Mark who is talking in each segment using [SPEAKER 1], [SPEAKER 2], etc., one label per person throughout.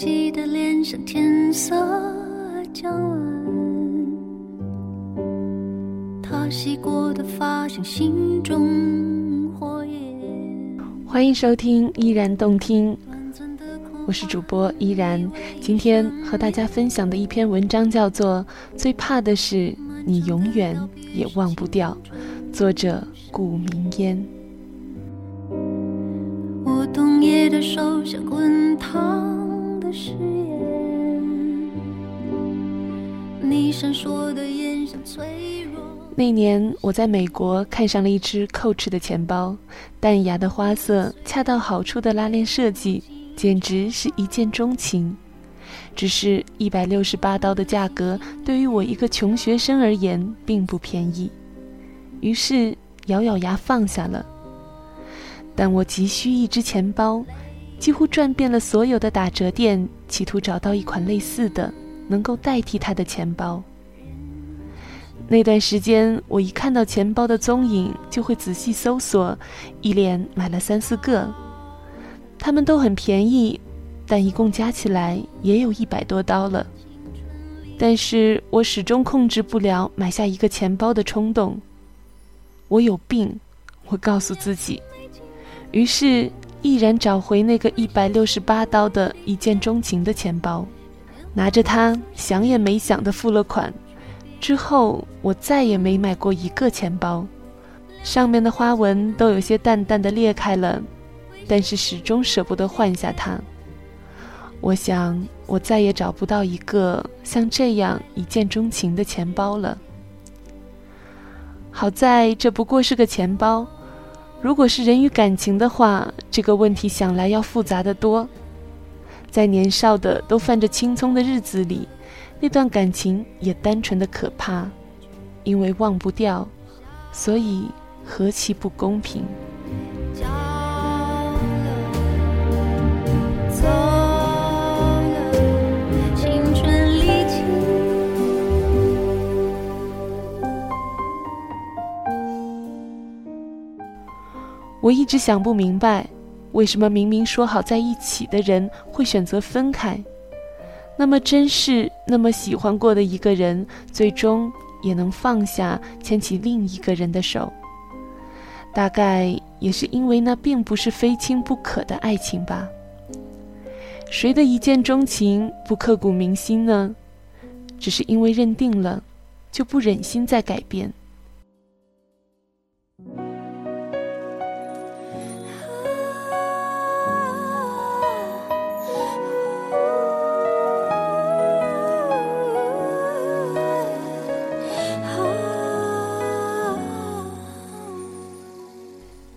[SPEAKER 1] 记得脸上天色将晚，他洗过的发像心中火焰。
[SPEAKER 2] 欢迎收听依然动听，我是主播依然。今天和大家分享的一篇文章叫做《最怕的是你永远也忘不掉》，作者顾明烟。
[SPEAKER 1] 我冬夜的手像滚烫誓言，你闪烁的眼像脆弱。
[SPEAKER 2] 那年我在美国看上了一只 Coach 的钱包，淡雅的花色，恰到好处的拉链设计，简直是一见钟情。只是一百六十八刀的价格，对于我一个穷学生而言并不便宜，于是咬咬牙放下了。但我急需一只钱包，几乎转遍了所有的打折店，企图找到一款类似的，能够代替它的钱包。那段时间，我一看到钱包的踪影，就会仔细搜索，一连买了三四个。它们都很便宜，但一共加起来也有一百多刀了。但是我始终控制不了买下一个钱包的冲动。我有病，我告诉自己。于是毅然找回那个一百六十八刀的一见钟情的钱包，拿着它想也没想的付了款。之后我再也没买过一个钱包，上面的花纹都有些淡淡的裂开了，但是始终舍不得换下它。我想我再也找不到一个像这样一见钟情的钱包了。好在这不过是个钱包。如果是人与感情的话，这个问题想来要复杂的多。在年少的都泛着青葱的日子里，那段感情也单纯的可怕，因为忘不掉，所以何其不公平。我一直想不明白，为什么明明说好在一起的人会选择分开？那么珍视、那么喜欢过的一个人，最终也能放下牵起另一个人的手？大概也是因为那并不是非亲不可的爱情吧？谁的一见钟情不刻骨铭心呢？只是因为认定了，就不忍心再改变。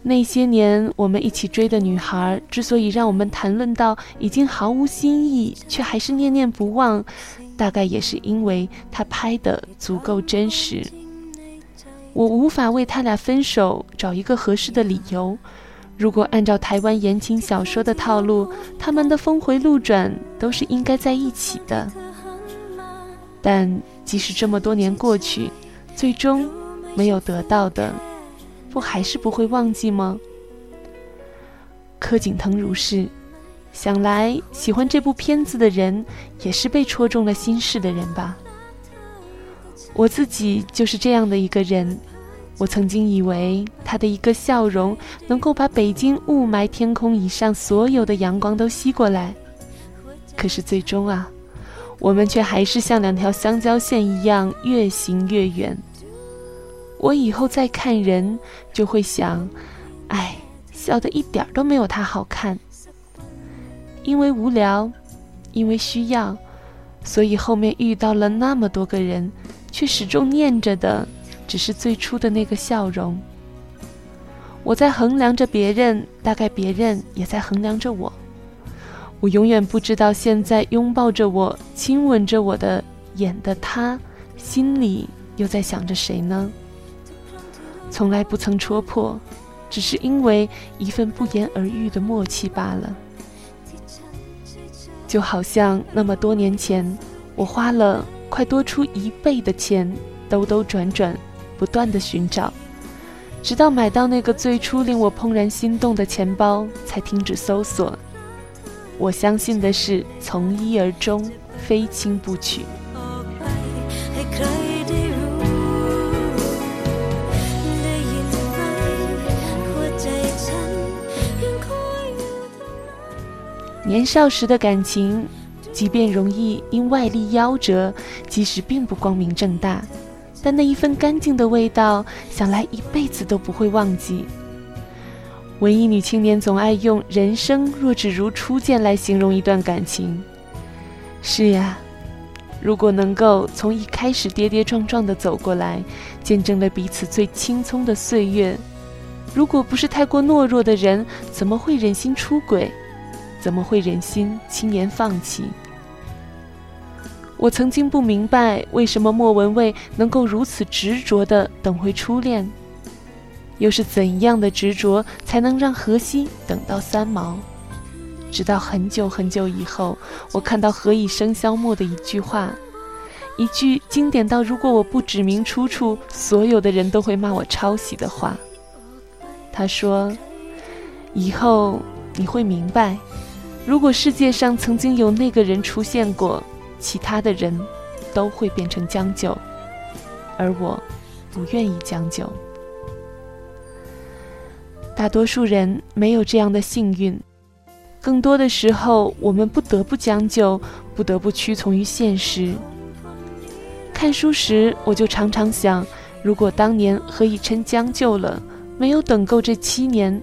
[SPEAKER 2] 那些年我们一起追的女孩，之所以让我们谈论到已经毫无新意，却还是念念不忘，大概也是因为她拍的足够真实。我无法为他俩分手找一个合适的理由。如果按照台湾言情小说的套路，他们的峰回路转都是应该在一起的。但即使这么多年过去，最终没有得到的。不还是不会忘记吗？柯景腾如是，想来喜欢这部片子的人也是被戳中了心事的人吧。我自己就是这样的一个人，我曾经以为他的一个笑容能够把北京雾霾天空以上所有的阳光都吸过来，可是最终啊，我们却还是像两条香蕉线一样越行越远。我以后再看人，就会想，哎，笑得一点都没有他好看。因为无聊，因为需要，所以后面遇到了那么多个人，却始终念着的，只是最初的那个笑容。我在衡量着别人，大概别人也在衡量着我。我永远不知道，现在拥抱着我、亲吻着我的眼的他，心里又在想着谁呢？从来不曾戳破，只是因为一份不言而喻的默契罢了。就好像那么多年前，我花了快多出一倍的钱，兜兜转转，不断的寻找，直到买到那个最初令我怦然心动的钱包，才停止搜索。我相信的是从一而终，非亲不娶。年少时的感情，即便容易因外力夭折，即使并不光明正大，但那一份干净的味道，想来一辈子都不会忘记。文艺女青年总爱用“人生若只如初见”来形容一段感情。是呀，如果能够从一开始跌跌撞撞的走过来，见证了彼此最青葱的岁月，如果不是太过懦弱的人，怎么会忍心出轨？怎么会忍心轻言放弃？我曾经不明白，为什么莫文蔚能够如此执着地等回初恋，又是怎样的执着才能让荷西等到三毛？直到很久很久以后，我看到何以笙箫默的一句话，一句经典到如果我不指明出处，所有的人都会骂我抄袭的话。他说：“以后你会明白。”如果世界上曾经有那个人出现过，其他的人都会变成将就，而我不愿意将就。大多数人没有这样的幸运，更多的时候，我们不得不将就，不得不屈从于现实。看书时，我就常常想，如果当年何以琛将就了，没有等够这七年。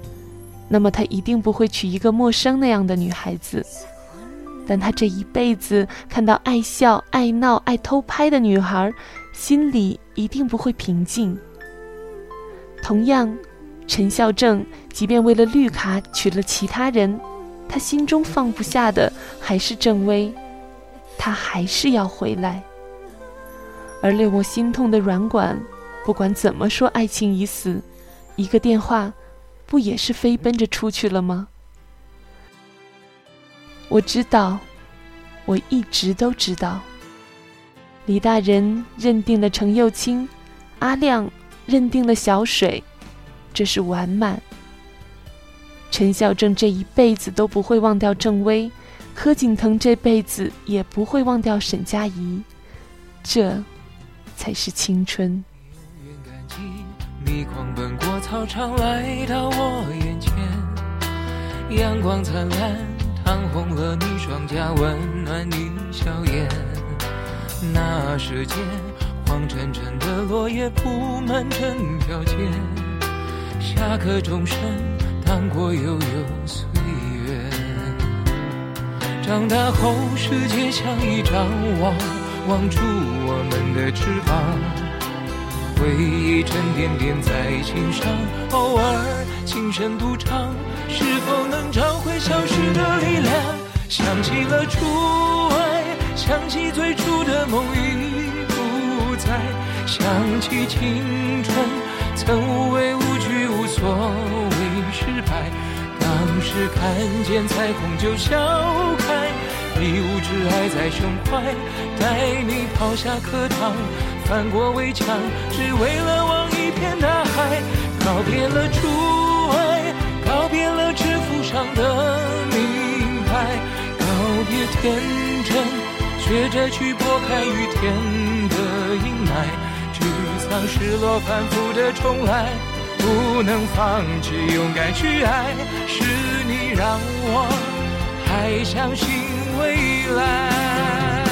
[SPEAKER 2] 那么他一定不会娶一个陌生那样的女孩子，但他这一辈子看到爱笑、爱闹、爱偷拍的女孩，心里一定不会平静。同样，陈孝正即便为了绿卡娶了其他人，他心中放不下的还是郑薇，他还是要回来。而令我心痛的软管，不管怎么说爱情已死，一个电话。不也是飞奔着出去了吗？我知道，我一直都知道。李大人认定了程又青，阿亮认定了小水，这是完满。陈孝正这一辈子都不会忘掉郑薇，柯景腾这辈子也不会忘掉沈佳宜，这才是青春。
[SPEAKER 3] 操场，来到我眼前，阳光灿烂，烫红了你双颊，温暖你笑颜。那时间，黄沉沉的落叶铺满整条街，下课钟声荡过悠悠岁月。长大后，世界像一张网，网住我们的翅膀。回忆沉甸甸在心上，偶尔轻声独唱，是否能找回消失的力量？想起了初爱，想起最初的梦已不在，想起青春曾无畏无惧，无所谓失败。当时看见彩虹就笑开，一无挚爱在胸怀，带你跑下课堂。翻过围墙，只为了望一片大海。告别了初爱，告别了制服上的名牌，告别天真，学着去拨开雨天的阴霾。沮丧、失落、反复的重来，不能放弃，勇敢去爱，是你让我还相信未来。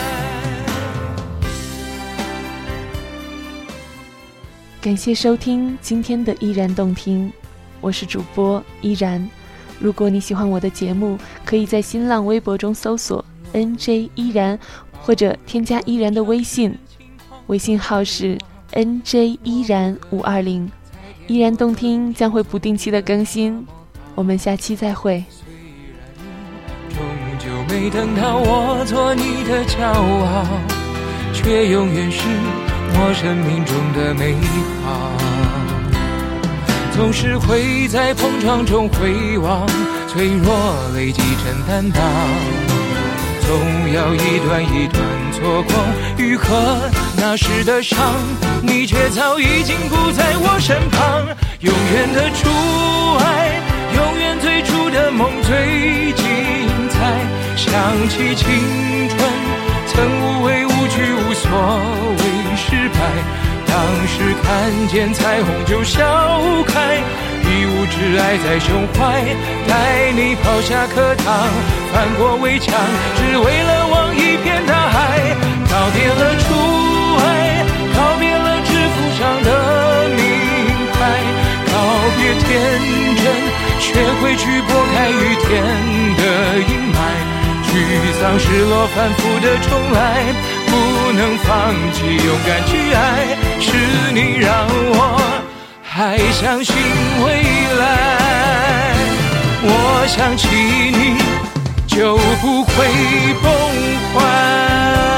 [SPEAKER 2] 感谢收听今天的依然动听，我是主播依然。如果你喜欢我的节目，可以在新浪微博中搜索 “nj 依然”，或者添加依然的微信，微信号是 “nj 依然五二零”。依然动听将会不定期的更新，我们下期再会。
[SPEAKER 3] 没等到我做你的骄傲，却永远是。我生命中的美好，总是会在碰撞中回望，脆弱累积成担当。总要一段一段错过愈合那时的伤，你却早已经不在我身旁。永远的初起青春，曾无畏无惧，无所谓失败。当时看见彩虹就笑开，一无挚爱在胸怀。带你跑下课堂，翻过围墙，只为了望一片失落、反复的重来，不能放弃，勇敢去爱，是你让我还相信未来。我想起你，就不会崩坏。